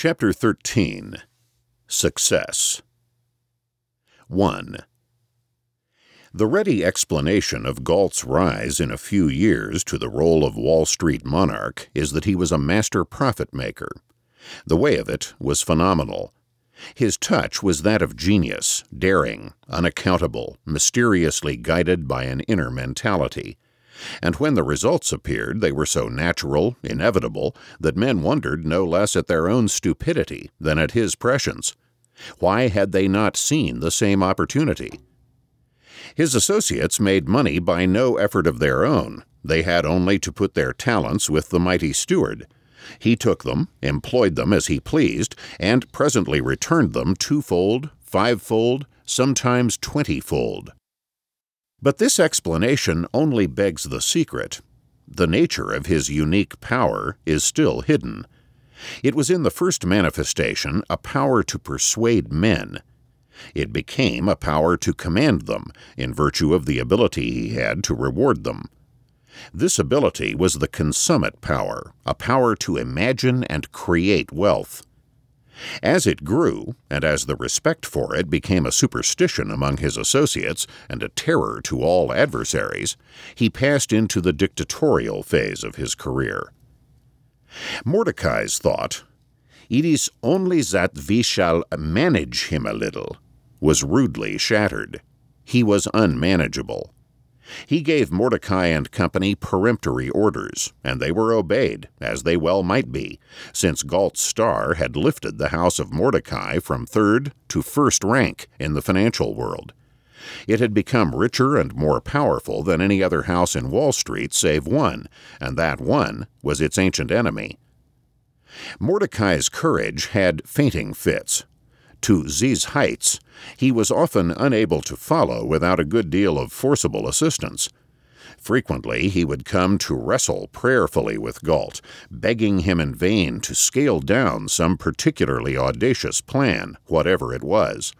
Chapter 13 Success 1. The ready explanation of Galt's rise in a few years to the role of Wall Street monarch is that he was a master profit maker. The way of it was phenomenal. His touch was that of genius, daring, unaccountable, mysteriously guided by an inner mentality and when the results appeared, they were so natural, inevitable, that men wondered no less at their own stupidity than at his prescience. Why had they not seen the same opportunity? His associates made money by no effort of their own. They had only to put their talents with the mighty steward. He took them, employed them as he pleased, and presently returned them twofold, fivefold, sometimes twentyfold. But this explanation only begs the secret. The nature of his unique power is still hidden. It was in the first manifestation a power to persuade men. It became a power to command them, in virtue of the ability he had to reward them. This ability was the consummate power, a power to imagine and create wealth. As it grew, and as the respect for it became a superstition among his associates and a terror to all adversaries, he passed into the dictatorial phase of his career. Mordecai's thought, it is only that we shall manage him a little, was rudely shattered. He was unmanageable. He gave Mordecai and Company peremptory orders, and they were obeyed, as they well might be, since Galt's star had lifted the house of Mordecai from third to first rank in the financial world. It had become richer and more powerful than any other house in Wall Street save one, and that one was its ancient enemy. Mordecai's courage had fainting fits, to these heights, he was often unable to follow without a good deal of forcible assistance. Frequently he would come to wrestle prayerfully with Galt, begging him in vain to scale down some particularly audacious plan, whatever it was.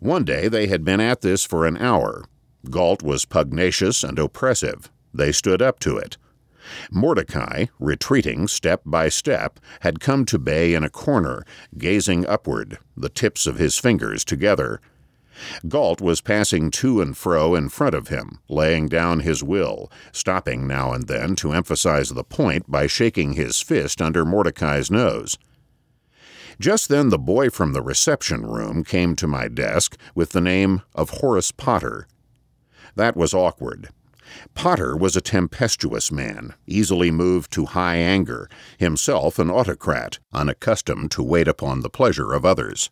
One day they had been at this for an hour. Galt was pugnacious and oppressive. They stood up to it. Mordecai, retreating step by step, had come to bay in a corner, gazing upward, the tips of his fingers together. Galt was passing to and fro in front of him, laying down his will, stopping now and then to emphasize the point by shaking his fist under Mordecai's nose. Just then the boy from the reception room came to my desk with the name of Horace Potter. That was awkward. Potter was a tempestuous man, easily moved to high anger, himself an autocrat, unaccustomed to wait upon the pleasure of others.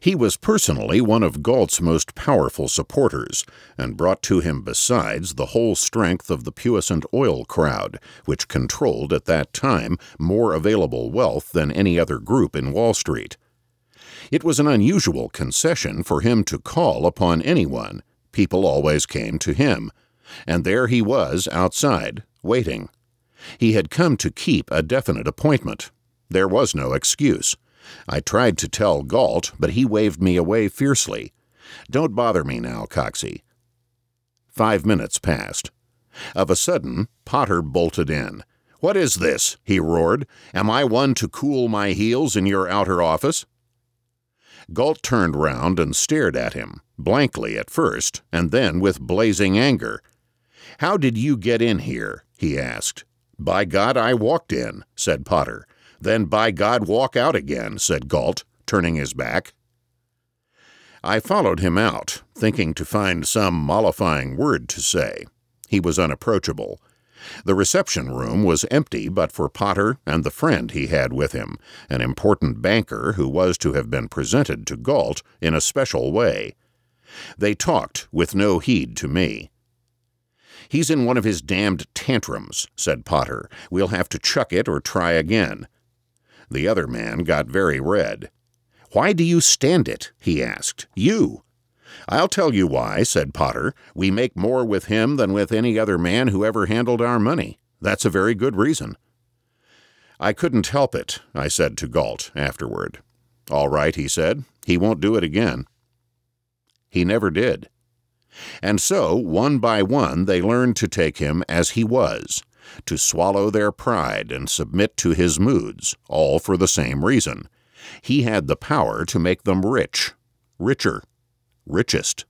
He was personally one of Galt's most powerful supporters, and brought to him besides the whole strength of the puissant oil crowd, which controlled at that time more available wealth than any other group in Wall Street. It was an unusual concession for him to call upon anyone. People always came to him and there he was outside, waiting. He had come to keep a definite appointment. There was no excuse. I tried to tell Galt, but he waved me away fiercely. Don't bother me now, Coxey. Five minutes passed. Of a sudden, Potter bolted in. What is this? he roared. Am I one to cool my heels in your outer office? Galt turned round and stared at him, blankly at first, and then with blazing anger. How did you get in here? he asked. By God, I walked in, said Potter. Then by God, walk out again, said Galt, turning his back. I followed him out, thinking to find some mollifying word to say. He was unapproachable. The reception room was empty but for Potter and the friend he had with him, an important banker who was to have been presented to Galt in a special way. They talked with no heed to me. He's in one of his damned tantrums, said Potter. We'll have to chuck it or try again. The other man got very red. Why do you stand it? he asked. You. I'll tell you why, said Potter. We make more with him than with any other man who ever handled our money. That's a very good reason. I couldn't help it, I said to Galt afterward. All right, he said. He won't do it again. He never did. And so, one by one, they learned to take him as he was, to swallow their pride and submit to his moods, all for the same reason. He had the power to make them rich, richer, richest.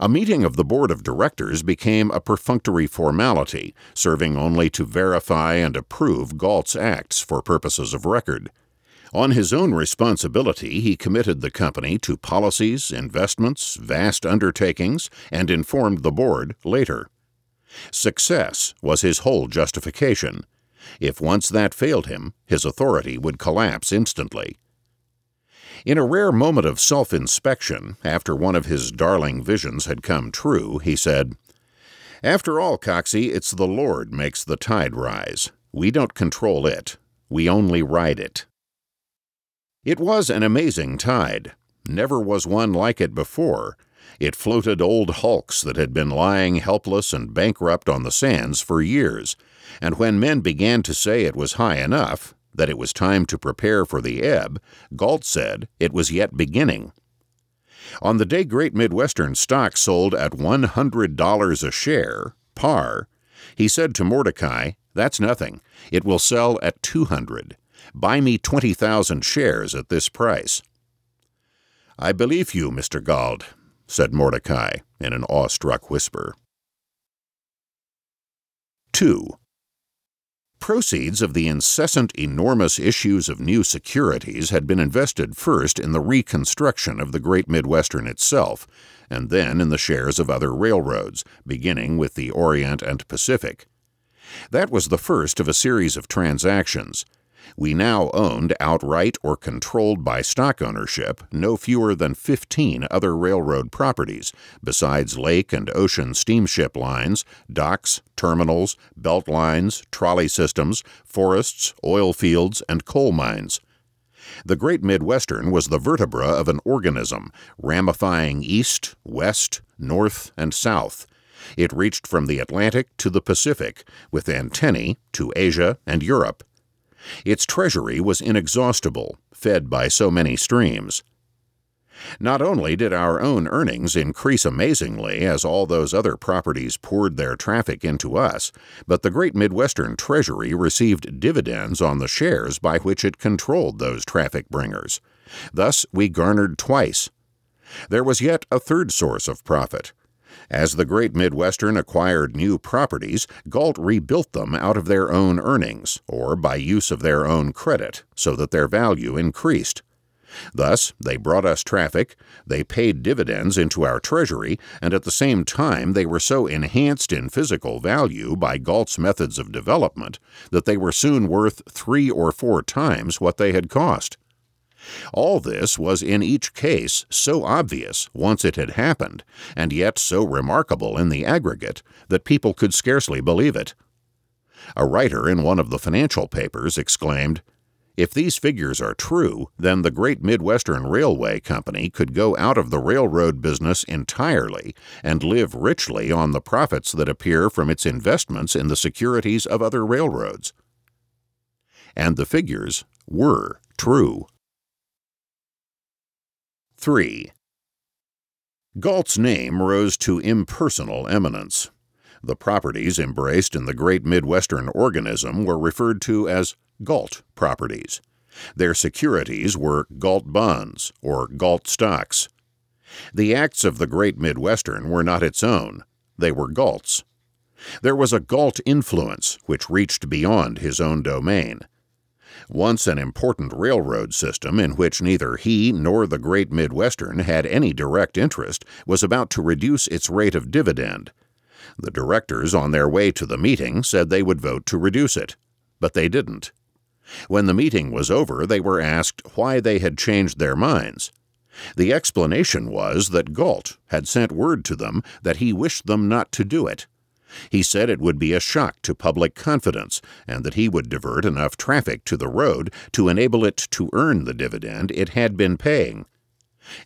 A meeting of the board of directors became a perfunctory formality, serving only to verify and approve Galt's acts for purposes of record. On his own responsibility, he committed the company to policies, investments, vast undertakings, and informed the board later. Success was his whole justification. If once that failed him, his authority would collapse instantly. In a rare moment of self inspection, after one of his darling visions had come true, he said, After all, Coxey, it's the Lord makes the tide rise. We don't control it, we only ride it. It was an amazing tide. Never was one like it before. It floated old hulks that had been lying helpless and bankrupt on the sands for years, and when men began to say it was high enough, that it was time to prepare for the ebb, Galt said it was yet beginning. On the day Great Midwestern stock sold at $100 a share, par, he said to Mordecai, That's nothing. It will sell at 200. Buy me 20,000 shares at this price. I believe you, Mr. Galt, said Mordecai in an awestruck whisper. 2. Proceeds of the incessant enormous issues of new securities had been invested first in the reconstruction of the Great Midwestern itself, and then in the shares of other railroads, beginning with the Orient and Pacific. That was the first of a series of transactions, we now owned outright or controlled by stock ownership no fewer than 15 other railroad properties, besides lake and ocean steamship lines, docks, terminals, belt lines, trolley systems, forests, oil fields, and coal mines. The Great Midwestern was the vertebra of an organism, ramifying east, west, north, and south. It reached from the Atlantic to the Pacific, with antennae to Asia and Europe. Its treasury was inexhaustible, fed by so many streams. Not only did our own earnings increase amazingly as all those other properties poured their traffic into us, but the Great Midwestern Treasury received dividends on the shares by which it controlled those traffic bringers. Thus, we garnered twice. There was yet a third source of profit as the Great Midwestern acquired new properties, Galt rebuilt them out of their own earnings, or by use of their own credit, so that their value increased. Thus, they brought us traffic, they paid dividends into our treasury, and at the same time they were so enhanced in physical value by Galt's methods of development that they were soon worth three or four times what they had cost. All this was in each case so obvious once it had happened, and yet so remarkable in the aggregate, that people could scarcely believe it. A writer in one of the financial papers exclaimed, if these figures are true, then the Great Midwestern Railway Company could go out of the railroad business entirely and live richly on the profits that appear from its investments in the securities of other railroads. And the figures were true. 3. Galt's name rose to impersonal eminence. The properties embraced in the great Midwestern organism were referred to as Galt properties. Their securities were Galt bonds or Galt stocks. The acts of the great Midwestern were not its own, they were Galt's. There was a Galt influence which reached beyond his own domain once an important railroad system in which neither he nor the Great Midwestern had any direct interest, was about to reduce its rate of dividend. The directors, on their way to the meeting, said they would vote to reduce it, but they didn't. When the meeting was over, they were asked why they had changed their minds. The explanation was that Galt had sent word to them that he wished them not to do it. He said it would be a shock to public confidence and that he would divert enough traffic to the road to enable it to earn the dividend it had been paying.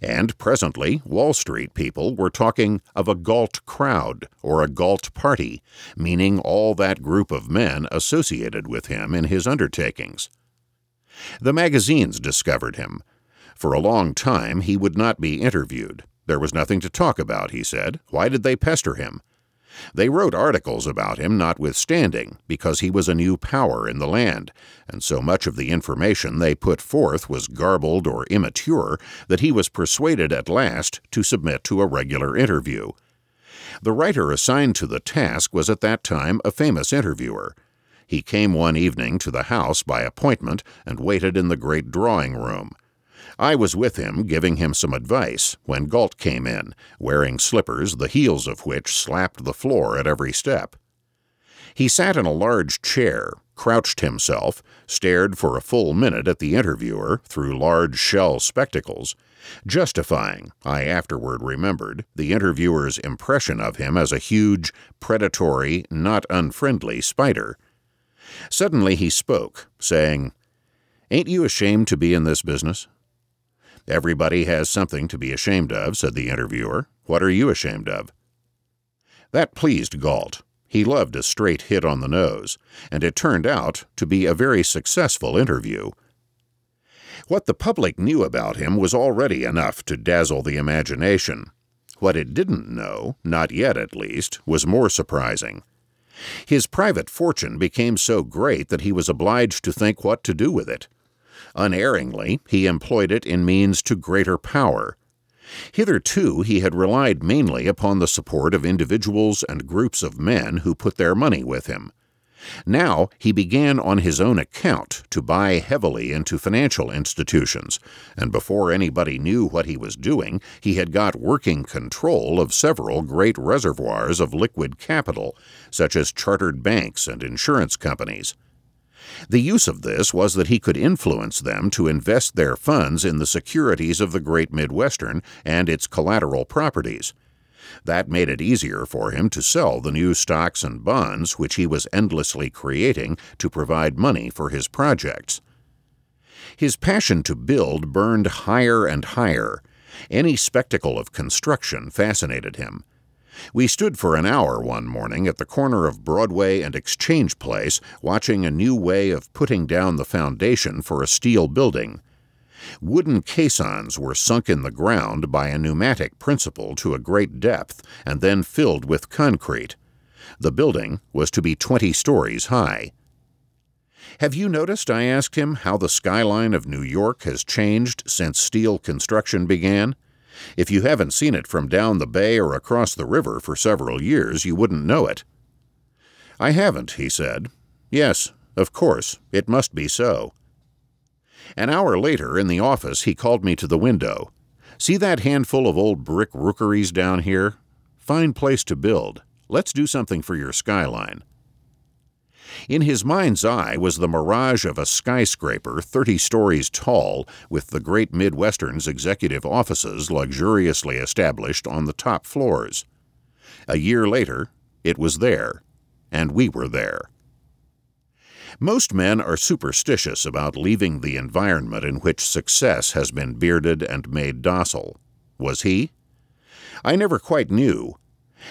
And presently, Wall Street people were talking of a Galt crowd or a Galt party, meaning all that group of men associated with him in his undertakings. The magazines discovered him. For a long time he would not be interviewed. There was nothing to talk about, he said. Why did they pester him? They wrote articles about him notwithstanding, because he was a new power in the land, and so much of the information they put forth was garbled or immature that he was persuaded at last to submit to a regular interview. The writer assigned to the task was at that time a famous interviewer. He came one evening to the house by appointment and waited in the great drawing room. I was with him giving him some advice when Galt came in, wearing slippers the heels of which slapped the floor at every step. He sat in a large chair, crouched himself, stared for a full minute at the interviewer through large shell spectacles, justifying, I afterward remembered, the interviewer's impression of him as a huge, predatory, not unfriendly spider. Suddenly he spoke, saying, Ain't you ashamed to be in this business? Everybody has something to be ashamed of, said the interviewer. What are you ashamed of? That pleased Galt. He loved a straight hit on the nose, and it turned out to be a very successful interview. What the public knew about him was already enough to dazzle the imagination. What it didn't know, not yet at least, was more surprising. His private fortune became so great that he was obliged to think what to do with it. Unerringly, he employed it in means to greater power. Hitherto, he had relied mainly upon the support of individuals and groups of men who put their money with him. Now he began on his own account to buy heavily into financial institutions, and before anybody knew what he was doing, he had got working control of several great reservoirs of liquid capital, such as chartered banks and insurance companies. The use of this was that he could influence them to invest their funds in the securities of the Great Midwestern and its collateral properties. That made it easier for him to sell the new stocks and bonds which he was endlessly creating to provide money for his projects. His passion to build burned higher and higher. Any spectacle of construction fascinated him. We stood for an hour one morning at the corner of Broadway and Exchange Place watching a new way of putting down the foundation for a steel building. Wooden caissons were sunk in the ground by a pneumatic principle to a great depth and then filled with concrete. The building was to be twenty stories high. Have you noticed, I asked him, how the skyline of New York has changed since steel construction began? If you haven't seen it from down the bay or across the river for several years, you wouldn't know it. I haven't, he said. Yes, of course, it must be so. An hour later, in the office, he called me to the window. See that handful of old brick rookeries down here? Fine place to build. Let's do something for your skyline. In his mind's eye was the mirage of a skyscraper 30 stories tall, with the great Midwestern's executive offices luxuriously established on the top floors. A year later, it was there, and we were there. Most men are superstitious about leaving the environment in which success has been bearded and made docile. Was he? I never quite knew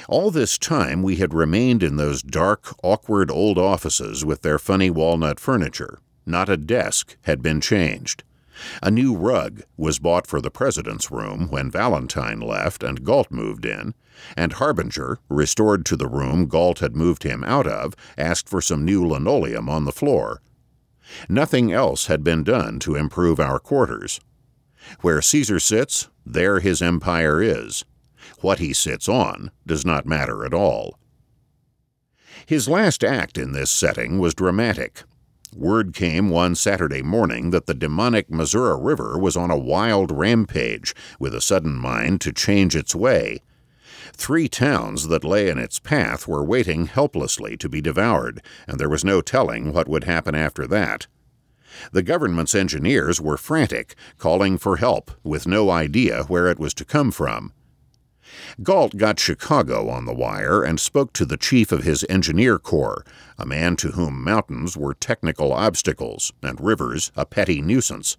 all this time we had remained in those dark, awkward old offices with their funny walnut furniture. Not a desk had been changed. A new rug was bought for the president's room when Valentine left and Galt moved in, and Harbinger, restored to the room Galt had moved him out of, asked for some new linoleum on the floor. Nothing else had been done to improve our quarters. Where Caesar sits, there his empire is. What he sits on does not matter at all. His last act in this setting was dramatic. Word came one Saturday morning that the demonic Missouri River was on a wild rampage, with a sudden mind to change its way. Three towns that lay in its path were waiting helplessly to be devoured, and there was no telling what would happen after that. The government's engineers were frantic, calling for help, with no idea where it was to come from. Galt got Chicago on the wire and spoke to the chief of his engineer corps, a man to whom mountains were technical obstacles and rivers a petty nuisance.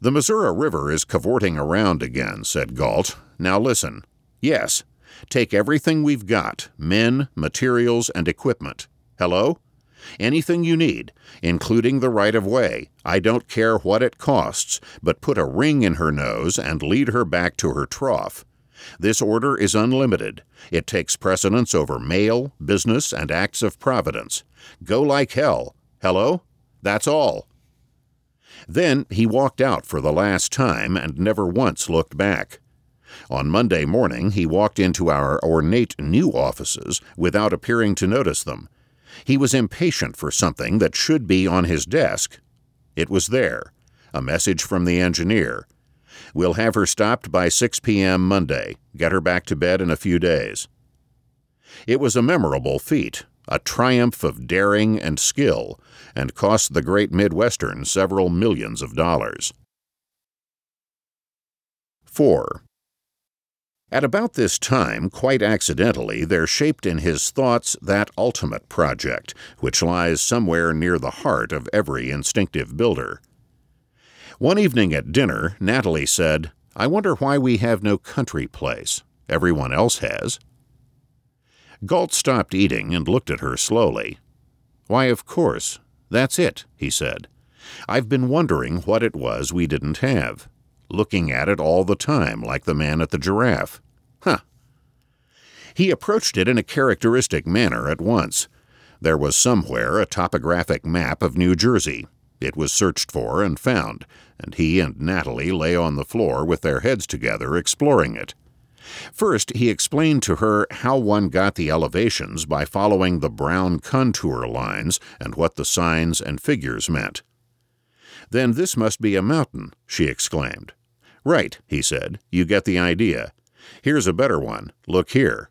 The Missouri River is cavorting around again, said Galt. Now listen. Yes, take everything we've got men, materials, and equipment. Hello? Anything you need, including the right of way. I don't care what it costs, but put a ring in her nose and lead her back to her trough. This order is unlimited. It takes precedence over mail, business, and acts of providence. Go like hell. Hello? That's all. Then he walked out for the last time and never once looked back. On Monday morning, he walked into our ornate new offices without appearing to notice them. He was impatient for something that should be on his desk. It was there a message from the engineer. We'll have her stopped by 6 p.m. Monday. Get her back to bed in a few days. It was a memorable feat, a triumph of daring and skill, and cost the great Midwestern several millions of dollars. 4. At about this time, quite accidentally, there shaped in his thoughts that ultimate project, which lies somewhere near the heart of every instinctive builder. One evening at dinner, Natalie said, I wonder why we have no country place. Everyone else has. Galt stopped eating and looked at her slowly. Why, of course. That's it, he said. I've been wondering what it was we didn't have. Looking at it all the time, like the man at the giraffe. Huh. He approached it in a characteristic manner at once. There was somewhere a topographic map of New Jersey. It was searched for and found, and he and Natalie lay on the floor with their heads together exploring it. First, he explained to her how one got the elevations by following the brown contour lines and what the signs and figures meant. Then this must be a mountain, she exclaimed. Right, he said. You get the idea. Here's a better one. Look here.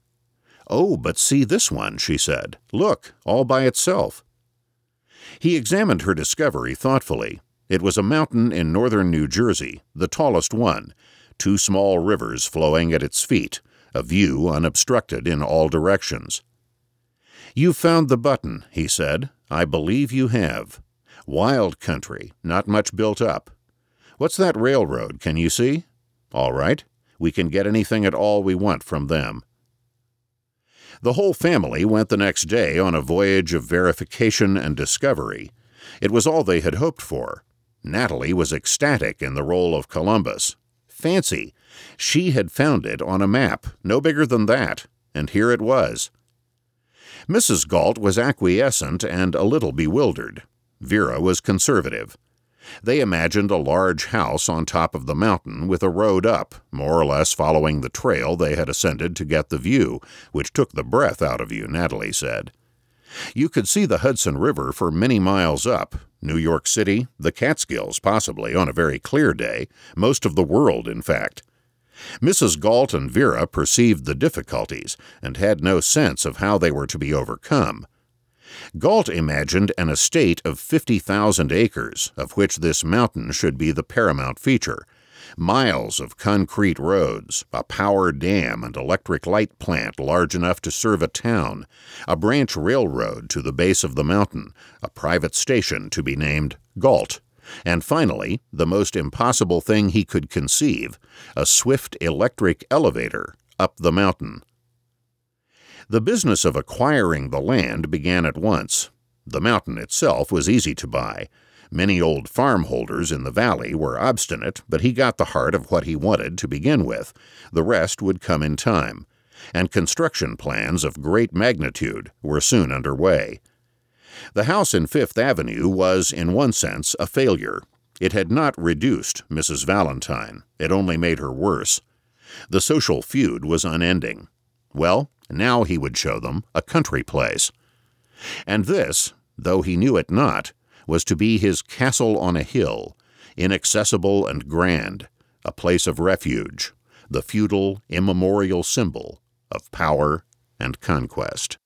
Oh, but see this one, she said. Look, all by itself. He examined her discovery thoughtfully. It was a mountain in northern New Jersey, the tallest one, two small rivers flowing at its feet, a view unobstructed in all directions. You've found the button, he said. I believe you have. Wild country, not much built up. What's that railroad, can you see? All right we can get anything at all we want from them. The whole family went the next day on a voyage of verification and discovery. It was all they had hoped for. Natalie was ecstatic in the role of Columbus. Fancy! She had found it on a map, no bigger than that, and here it was. Mrs. Galt was acquiescent and a little bewildered. Vera was conservative. They imagined a large house on top of the mountain with a road up, more or less following the trail they had ascended to get the view, which took the breath out of you, Natalie said. You could see the Hudson River for many miles up, New York City, the Catskills possibly on a very clear day, most of the world, in fact. Mrs. Galt and Vera perceived the difficulties and had no sense of how they were to be overcome. Galt imagined an estate of 50,000 acres, of which this mountain should be the paramount feature. Miles of concrete roads, a power dam and electric light plant large enough to serve a town, a branch railroad to the base of the mountain, a private station to be named Galt, and finally, the most impossible thing he could conceive, a swift electric elevator up the mountain. The business of acquiring the land began at once. The mountain itself was easy to buy. Many old farm holders in the valley were obstinate, but he got the heart of what he wanted to begin with. The rest would come in time. And construction plans of great magnitude were soon under way. The house in Fifth Avenue was, in one sense, a failure. It had not reduced Mrs. Valentine, it only made her worse. The social feud was unending. Well, now he would show them a country place. And this, though he knew it not, was to be his castle on a hill, inaccessible and grand, a place of refuge, the feudal, immemorial symbol of power and conquest.